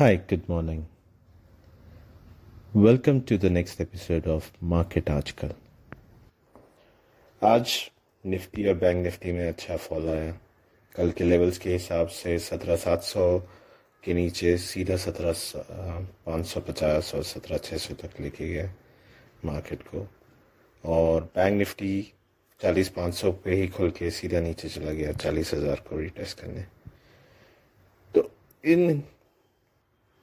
Hi, good morning. Welcome to the next episode of Market आजकल आज निफ्टी और bank Nifty में अच्छा फॉल आया कल के लेवल्स के हिसाब से सत्रह सात सौ के नीचे सीधा सत्रह पाँच सौ पचास और सत्रह छः सौ तक लेके गया मार्केट को और बैंक निफ्टी चालीस पाँच सौ पे ही खुल के सीधा नीचे चला गया चालीस हज़ार को रिटेस्ट करने। तो इन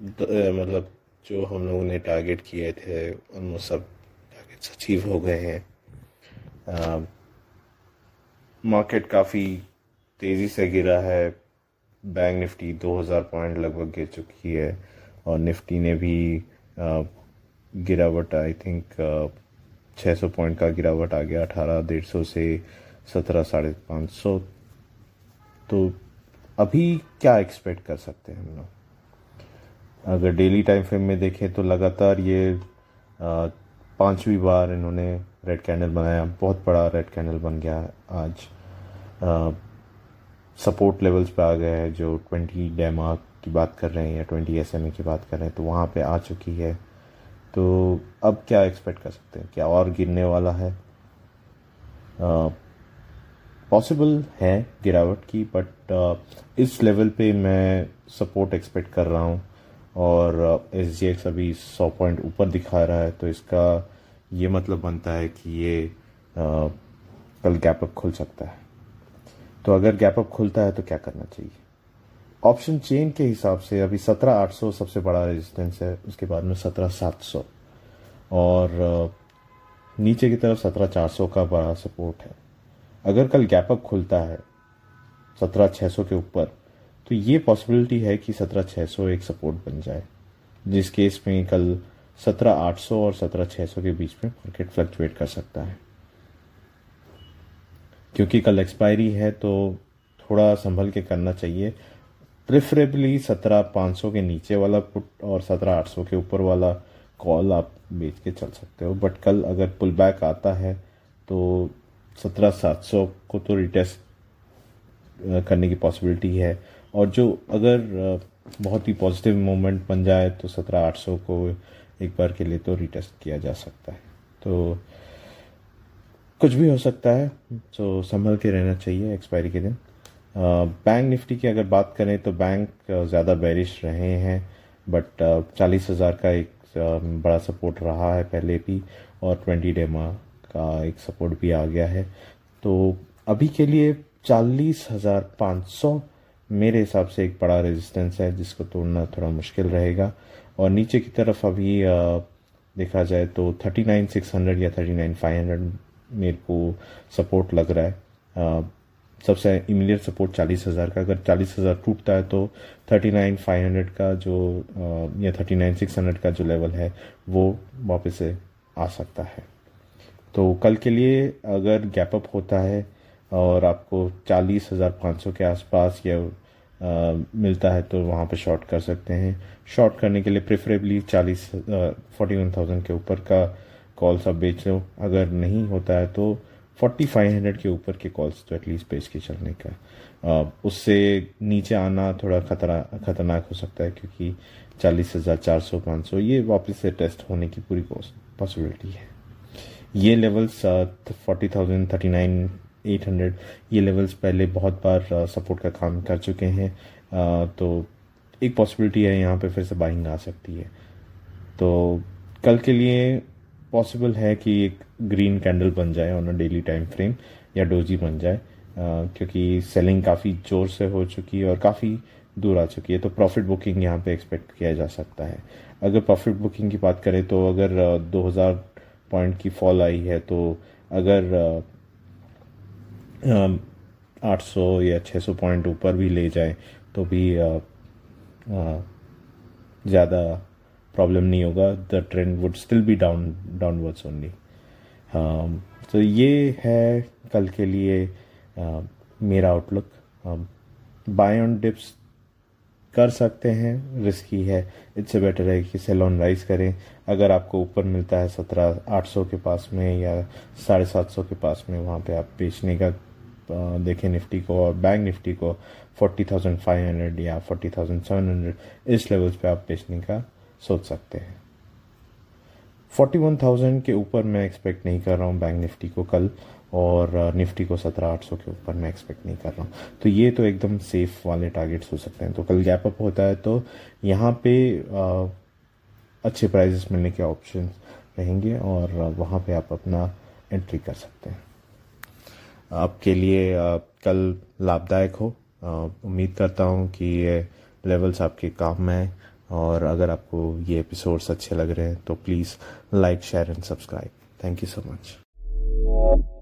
मतलब जो हम लोगों ने टारगेट किए थे उनमें सब टारगेट्स अचीव हो गए हैं। मार्केट काफ़ी तेज़ी से गिरा है। बैंक निफ्टी 2000 पॉइंट लगभग गिर चुकी है और निफ्टी ने भी गिरावट आई थिंक 600 पॉइंट का गिरावट आ गया, अठारह, डेढ़ सौ से सत्रह, साढ़े पाँच सौ। तो अभी क्या एक्सपेक्ट कर सकते हैं हम लोग? अगर डेली टाइम फ्रेम में देखें तो लगातार ये पांचवी बार इन्होंने रेड कैंडल बनाया। बहुत बड़ा रेड कैंडल बन गया आज। सपोर्ट लेवल्स पे आ गए हैं जो ट्वेंटी डेमा की बात कर रहे हैं या ट्वेंटी एसएमए की बात कर रहे हैं तो वहाँ पे आ चुकी है। तो अब क्या एक्सपेक्ट कर सकते हैं? क्या और गिरने वाला है? पॉसिबल है गिरावट की बट इस लेवल पे मैं सपोर्ट एक्सपेक्ट कर रहा हूँ। और एस जी एक्स अभी सौ पॉइंट ऊपर दिखा रहा है तो इसका ये मतलब बनता है कि ये कल गैप अप खुल सकता है। तो अगर गैप अप खुलता है तो क्या करना चाहिए? ऑप्शन चेन के हिसाब से अभी सत्रह आठ सौ सबसे बड़ा रेजिस्टेंस है, उसके बाद में सत्रह सात सौ। और नीचे की तरफ़ सत्रह चार सौ का बड़ा सपोर्ट है। अगर कल गैप अप खुलता है, सत्रह छः सौ के ऊपर तो ये पॉसिबिलिटी है कि सत्रह छः सौ एक सपोर्ट बन जाए, जिस केस में कल सत्रह आठ सौ और सत्रह छः सौ के बीच में मार्केट फ्लक्चुएट कर सकता है। क्योंकि कल एक्सपायरी है तो थोड़ा संभल के करना चाहिए। प्रेफरेबली सत्रह पाँच सौ के नीचे वाला पुट और सत्रह आठ सौ के ऊपर वाला कॉल आप बेच के चल सकते हो। बट कल अगर पुल बैक आता है तो सत्रह सात सौ को तो रिटेस्ट करने की पॉसिबिलिटी है। और जो अगर बहुत ही पॉजिटिव मोमेंट बन जाए तो सत्रह आठ सौ को एक बार के लिए तो रिटेस्ट किया जा सकता है। तो कुछ भी हो सकता है। तो संभल के रहना चाहिए एक्सपायरी के दिन। बैंक निफ्टी की अगर बात करें तो बैंक ज़्यादा बैरिश रहे हैं बट चालीस हज़ार का एक बड़ा सपोर्ट रहा है पहले भी, और ट्वेंटी डेमा का एक सपोर्ट भी आ गया है। तो अभी के लिए चालीस हज़ार पाँच सौ मेरे हिसाब से एक बड़ा रेजिस्टेंस है, जिसको तोड़ना थोड़ा मुश्किल रहेगा। और नीचे की तरफ़ अभी देखा जाए तो थर्टी नाइन सिक्स हंड्रेड या थर्टी नाइन फाइव हंड्रेड मेरे को सपोर्ट लग रहा है। सबसे इमीडिएट सपोर्ट चालीस हज़ार का। अगर चालीस हज़ार टूटता है तो थर्टी नाइन फाइव हंड्रेड का जो या थर्टी नाइन सिक्स हंड्रेड का जो लेवल है, वो वापस से आ सकता है। तो कल के लिए अगर गैप अप होता है और आपको चालीस हज़ार पाँच सौ के आसपास या आ, मिलता है तो वहाँ पे शॉर्ट कर सकते हैं। शॉर्ट करने के लिए प्रेफरेबली चालीस फोर्टी वन थाउज़ेंड के ऊपर का कॉल्स आप बेच लो। अगर नहीं होता है तो फोर्टी फाइव हंड्रेड के ऊपर के कॉल्स तो एटलीस्ट बेच के चलने का। आ, उससे नीचे आना थोड़ा खतरा खतरनाक हो सकता है क्योंकि चालीस हज़ार चार सौ पाँच सौ ये वापस से टेस्ट होने की पूरी पॉसिबिलिटी है। ये levels forty thousand thirty nine 800 ये लेवल्स पहले बहुत बार सपोर्ट का काम कर चुके हैं। तो एक पॉसिबिलिटी है यहाँ पे फिर से बाइंग आ सकती है। तो कल के लिए पॉसिबल है कि एक ग्रीन कैंडल बन जाए on a daily time frame या डोजी बन जाए। क्योंकि सेलिंग काफ़ी ज़ोर से हो चुकी है और काफ़ी दूर आ चुकी है। तो प्रॉफिट बुकिंग यहाँ पे एक्सपेक्ट किया जा सकता है। अगर प्रॉफिट बुकिंग की बात करें तो अगर 2000 पॉइंट की फॉल आई है तो अगर आठ सौ या छः सौ पॉइंट ऊपर भी ले जाए तो भी ज़्यादा प्रॉब्लम नहीं होगा। The trend would still be down, downwards only. तो ये है कल के लिए मेरा आउटलुक। बाय ऑन डिप्स कर सकते हैं रिस्की है। इससे बेटर है कि सेल ऑन राइज करें। अगर आपको ऊपर मिलता है सत्रह, आठ सौ के पास में या साढ़े सात सौ के पास में, वहाँ पे आप बेचने का देखें निफ्टी को और बैंक निफ्टी को 40,500 या 40,700 इस लेवल्स पे आप बेचने का सोच सकते हैं। 41,000 के ऊपर मैं एक्सपेक्ट नहीं कर रहा हूँ बैंक निफ्टी को कल और निफ्टी को सत्रह आठ सौ के ऊपर मैं एक्सपेक्ट नहीं कर रहा हूँ। तो ये तो एकदम सेफ़ वाले टारगेट्स हो सकते हैं। तो कल गैप अप होता है तो यहाँ पे आ, अच्छे प्राइजेस मिलने के ऑप्शन रहेंगे और वहाँ पे आप अपना एंट्री कर सकते हैं। आपके लिए कल लाभदायक हो। उम्मीद करता हूँ कि ये लेवल्स आपके काम में आए और अगर आपको ये एपिसोड्स अच्छे लग रहे हैं तो please like share and subscribe thank you so much